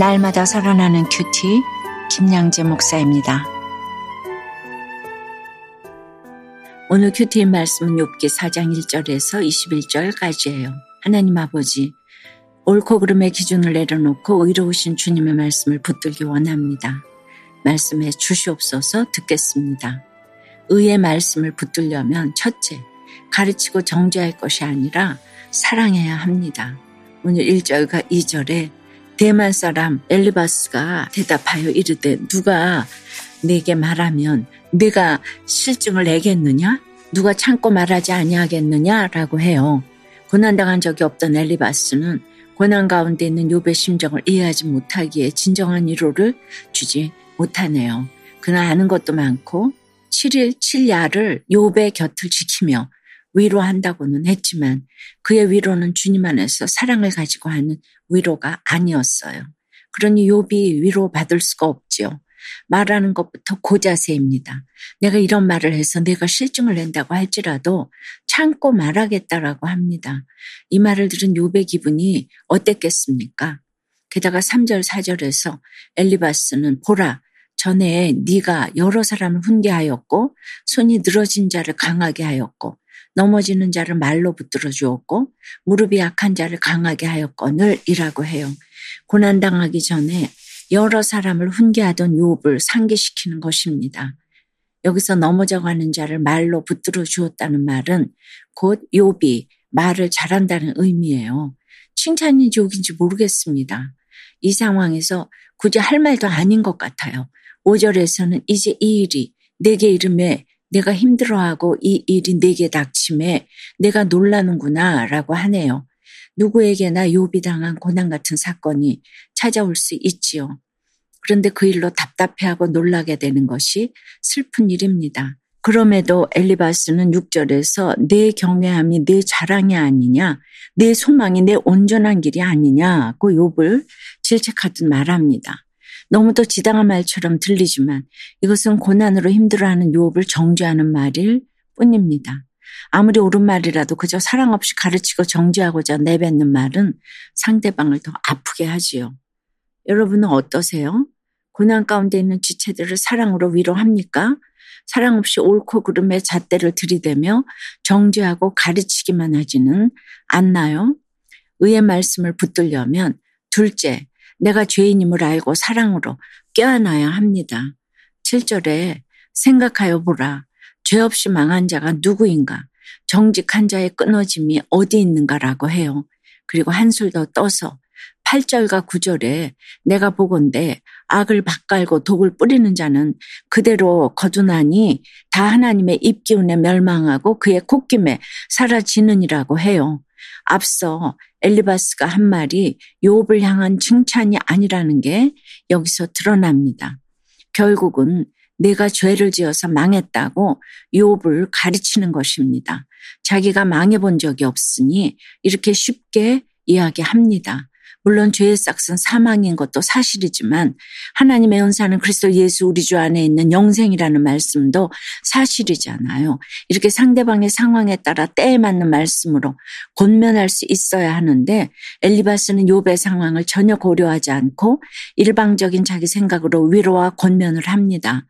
날마다 살아나는 큐티 김양재 목사입니다. 오늘 큐티의 말씀은 욥기 4장 1절에서 21절까지예요. 하나님 아버지, 옳고 그름의 기준을 내려놓고 의로우신 주님의 말씀을 붙들기 원합니다. 말씀에 주시옵소서 듣겠습니다. 의의 말씀을 붙들려면 첫째, 가르치고 정죄할 것이 아니라 사랑해야 합니다. 오늘 1절과 2절에 대만 사람 엘리바스가 대답하여 이르되 누가 내게 말하면 내가 실증을 내겠느냐? 누가 참고 말하지 아니하겠느냐라고 해요. 고난당한 적이 없던 엘리바스는 고난 가운데 있는 욥의 심정을 이해하지 못하기에 진정한 위로를 주지 못하네요. 그나 아는 것도 많고 7일 7야를 욥의 곁을 지키며 위로한다고는 했지만 그의 위로는 주님 안에서 사랑을 가지고 하는 위로가 아니었어요. 그러니 욥이 위로받을 수가 없지요. 말하는 것부터 고자세입니다. 내가 이런 말을 해서 내가 실증을 낸다고 할지라도 참고 말하겠다라고 합니다. 이 말을 들은 욥의 기분이 어땠겠습니까? 게다가 3절 4절에서 엘리바스는 보라 전에 네가 여러 사람을 훈계하였고 손이 늘어진 자를 강하게 하였고 넘어지는 자를 말로 붙들어 주었고 무릎이 약한 자를 강하게 하였거늘이라고 해요. 고난 당하기 전에 여러 사람을 훈계하던 욥을 상기시키는 것입니다. 여기서 넘어져 가는 자를 말로 붙들어 주었다는 말은 곧 욥이 말을 잘한다는 의미예요. 칭찬인지 욕인지 모르겠습니다. 이 상황에서 굳이 할 말도 아닌 것 같아요. 5절에서는 이제 이 일이 내게 이름에 내가 힘들어하고 이 일이 내게 닥침에 내가 놀라는구나 라고 하네요. 누구에게나 요비 당한 고난 같은 사건이 찾아올 수 있지요. 그런데 그 일로 답답해하고 놀라게 되는 것이 슬픈 일입니다. 그럼에도 엘리바스는 6절에서 내 경외함이 내 자랑이 아니냐, 내 소망이 내 온전한 길이 아니냐고 욥을 질책하듯 말합니다. 너무도 지당한 말처럼 들리지만 이것은 고난으로 힘들어하는 유업을 정죄하는 말일 뿐입니다. 아무리 옳은 말이라도 그저 사랑 없이 가르치고 정죄하고자 내뱉는 말은 상대방을 더 아프게 하지요. 여러분은 어떠세요? 고난 가운데 있는 지체들을 사랑으로 위로합니까? 사랑 없이 옳고 그름의 잣대를 들이대며 정죄하고 가르치기만 하지는 않나요? 의의 말씀을 붙들려면 둘째, 내가 죄인임을 알고 사랑으로 껴안아야 합니다. 7절에 생각하여 보라. 죄 없이 망한 자가 누구인가? 정직한 자의 끊어짐이 어디 있는가라고 해요. 그리고 한술 더 떠서 8절과 9절에 내가 보건대 악을 바깔고 독을 뿌리는 자는 그대로 거두나니 다 하나님의 입기운에 멸망하고 그의 콧김에 사라지느니라고 해요. 앞서 엘리바스가 한 말이 욥을 향한 칭찬이 아니라는 게 여기서 드러납니다. 결국은 내가 죄를 지어서 망했다고 욥을 가르치는 것입니다. 자기가 망해본 적이 없으니 이렇게 쉽게 이야기합니다. 물론 죄의 싹은 사망인 것도 사실이지만 하나님의 은사는 그리스도 예수 우리 주 안에 있는 영생이라는 말씀도 사실이잖아요. 이렇게 상대방의 상황에 따라 때에 맞는 말씀으로 권면할 수 있어야 하는데 엘리바스는 욥의 상황을 전혀 고려하지 않고 일방적인 자기 생각으로 위로와 권면을 합니다.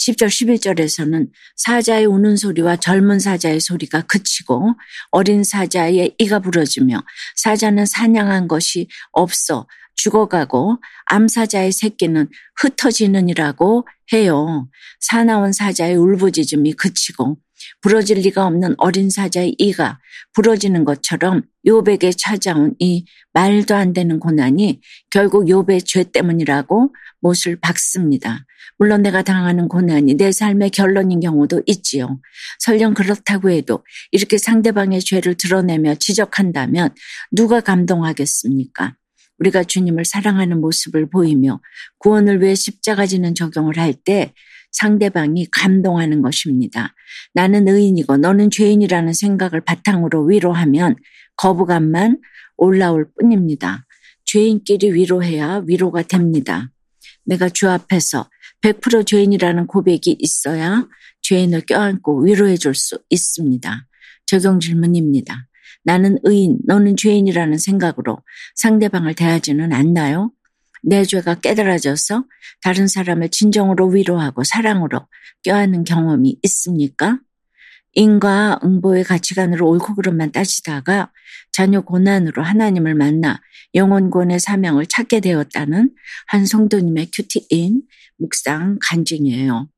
10절 11절에서는 사자의 우는 소리와 젊은 사자의 소리가 그치고 어린 사자의 이가 부러지며 사자는 사냥한 것이 없어 죽어가고 암사자의 새끼는 흩어지느니라고 해요. 사나운 사자의 울부짖음이 그치고 부러질 리가 없는 어린 사자의 이가 부러지는 것처럼 요백에 찾아온 이 말도 안 되는 고난이 결국 요배의 죄 때문이라고 못을 박습니다. 물론 내가 당하는 고난이 내 삶의 결론인 경우도 있지요. 설령 그렇다고 해도 이렇게 상대방의 죄를 드러내며 지적한다면 누가 감동하겠습니까? 우리가 주님을 사랑하는 모습을 보이며 구원을 위해 십자가 지는 적용을 할 때 상대방이 감동하는 것입니다. 나는 의인이고 너는 죄인이라는 생각을 바탕으로 위로하면 거부감만 올라올 뿐입니다. 죄인끼리 위로해야 위로가 됩니다. 내가 주 앞에서 100% 죄인이라는 고백이 있어야 죄인을 껴안고 위로해 줄 수 있습니다. 적용 질문입니다. 나는 의인, 너는 죄인이라는 생각으로 상대방을 대하지는 않나요? 내 죄가 깨달아져서 다른 사람을 진정으로 위로하고 사랑으로 껴안는 경험이 있습니까? 인과 응보의 가치관으로 옳고 그름만 따지다가 자녀 고난으로 하나님을 만나 영혼권의 사명을 찾게 되었다는 한 성도님의 큐티인 묵상 간증이에요.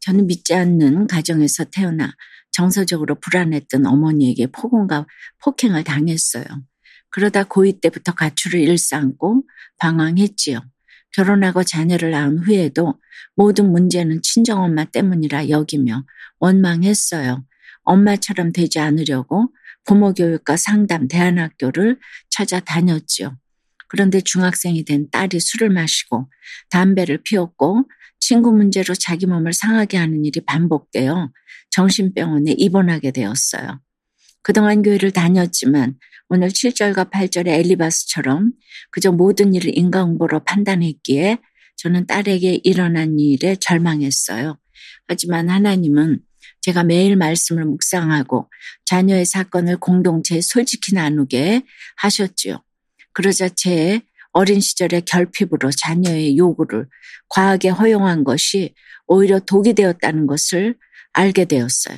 저는 믿지 않는 가정에서 태어나 정서적으로 불안했던 어머니에게 폭언과 폭행을 당했어요. 그러다 고2 때부터 가출을 일삼고 방황했지요. 결혼하고 자녀를 낳은 후에도 모든 문제는 친정엄마 때문이라 여기며 원망했어요. 엄마처럼 되지 않으려고 부모 교육과 상담 대안학교를 찾아다녔지요. 그런데 중학생이 된 딸이 술을 마시고 담배를 피웠고 친구 문제로 자기 몸을 상하게 하는 일이 반복되어 정신병원에 입원하게 되었어요. 그동안 교회를 다녔지만 오늘 7절과 8절의 엘리바스처럼 그저 모든 일을 인과응보로 판단했기에 저는 딸에게 일어난 일에 절망했어요. 하지만 하나님은 제가 매일 말씀을 묵상하고 자녀의 사건을 공동체에 솔직히 나누게 하셨지요. 그러자 제 어린 시절의 결핍으로 자녀의 요구를 과하게 허용한 것이 오히려 독이 되었다는 것을 알게 되었어요.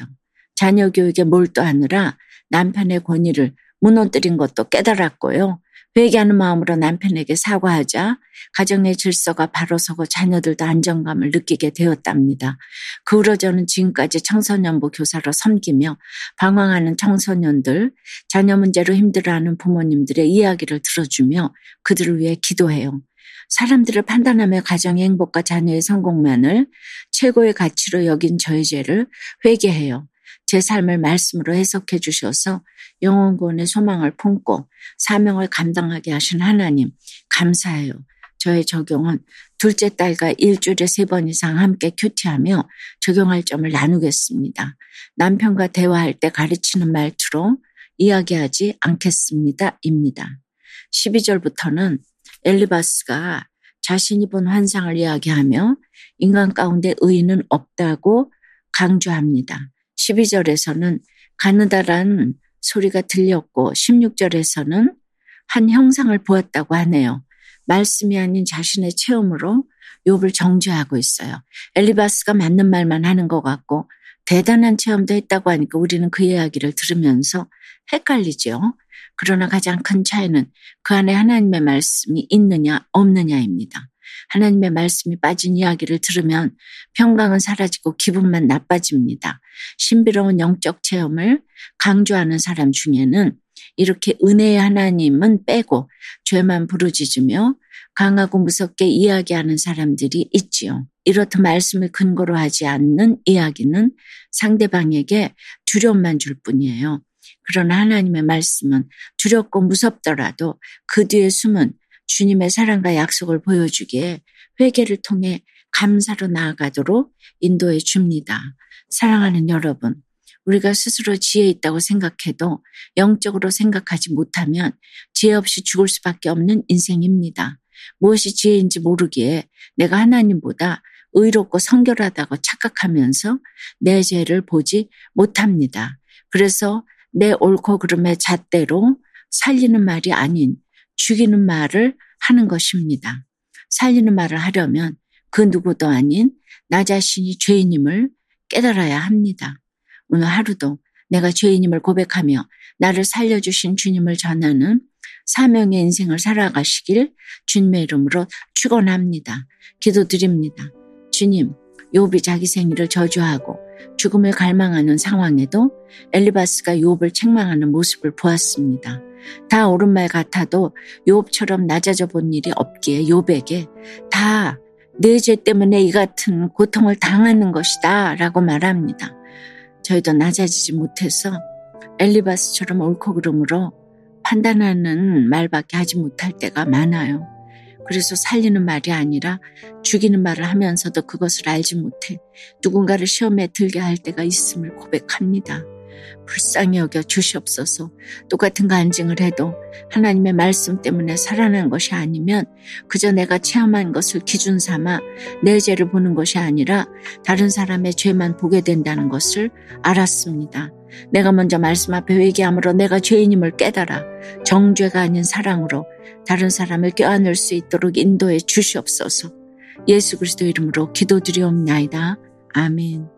자녀 교육에 몰두하느라 남편의 권위를 무너뜨린 것도 깨달았고요. 회개하는 마음으로 남편에게 사과하자 가정의 질서가 바로 서고 자녀들도 안정감을 느끼게 되었답니다. 그 후로 저는 지금까지 청소년부 교사로 섬기며 방황하는 청소년들, 자녀 문제로 힘들어하는 부모님들의 이야기를 들어주며 그들을 위해 기도해요. 사람들을 판단하며 가정의 행복과 자녀의 성공만을 최고의 가치로 여긴 저의 죄를 회개해요. 제 삶을 말씀으로 해석해 주셔서 영혼구원의 소망을 품고 사명을 감당하게 하신 하나님 감사해요. 저의 적용은 둘째 딸과 일주일에 세 번 이상 함께 큐티하며 적용할 점을 나누겠습니다. 남편과 대화할 때 가르치는 말투로 이야기하지 않겠습니다. 입니다. 12절부터는 엘리바스가 자신이 본 환상을 이야기하며 인간 가운데 의인은 없다고 강조합니다. 12절에서는 가느다란 소리가 들렸고 16절에서는 한 형상을 보았다고 하네요. 말씀이 아닌 자신의 체험으로 욥을 정죄하고 있어요. 엘리바스가 맞는 말만 하는 것 같고 대단한 체험도 했다고 하니까 우리는 그 이야기를 들으면서 헷갈리죠. 그러나 가장 큰 차이는 그 안에 하나님의 말씀이 있느냐 없느냐입니다. 하나님의 말씀이 빠진 이야기를 들으면 평강은 사라지고 기분만 나빠집니다. 신비로운 영적 체험을 강조하는 사람 중에는 이렇게 은혜의 하나님은 빼고 죄만 부르짖으며 강하고 무섭게 이야기하는 사람들이 있지요. 이렇듯 말씀을 근거로 하지 않는 이야기는 상대방에게 두려움만 줄 뿐이에요. 그러나 하나님의 말씀은 두렵고 무섭더라도 그 뒤에 숨은 주님의 사랑과 약속을 보여주기에 회개를 통해 감사로 나아가도록 인도해 줍니다. 사랑하는 여러분, 우리가 스스로 지혜 있다고 생각해도 영적으로 생각하지 못하면 지혜 없이 죽을 수밖에 없는 인생입니다. 무엇이 지혜인지 모르기에 내가 하나님보다 의롭고 성결하다고 착각하면서 내 죄를 보지 못합니다. 그래서 내 옳고 그름의 잣대로 살리는 말이 아닌 죽이는 말을 하는 것입니다. 살리는 말을 하려면 그 누구도 아닌 나 자신이 죄인임을 깨달아야 합니다. 오늘 하루도 내가 죄인임을 고백하며 나를 살려주신 주님을 전하는 사명의 인생을 살아가시길 주님의 이름으로 축원합니다. 기도드립니다. 주님, 욥이 자기 생일을 저주하고 죽음을 갈망하는 상황에도 엘리바스가 욥을 책망하는 모습을 보았습니다. 다 옳은 말 같아도 욥처럼 낮아져 본 일이 없기에 욥에게 다 내 죄 때문에 이 같은 고통을 당하는 것이다 라고 말합니다. 저희도 낮아지지 못해서 엘리바스처럼 옳고 그름으로 판단하는 말밖에 하지 못할 때가 많아요. 그래서 살리는 말이 아니라 죽이는 말을 하면서도 그것을 알지 못해 누군가를 시험에 들게 할 때가 있음을 고백합니다. 불쌍히 여겨 주시옵소서. 똑같은 간증을 해도 하나님의 말씀 때문에 살아난 것이 아니면 그저 내가 체험한 것을 기준 삼아 내 죄를 보는 것이 아니라 다른 사람의 죄만 보게 된다는 것을 알았습니다. 내가 먼저 말씀 앞에 회개함으로 내가 죄인임을 깨달아 정죄가 아닌 사랑으로 다른 사람을 껴안을 수 있도록 인도해 주시옵소서. 예수 그리스도 이름으로 기도드리옵나이다. 아멘.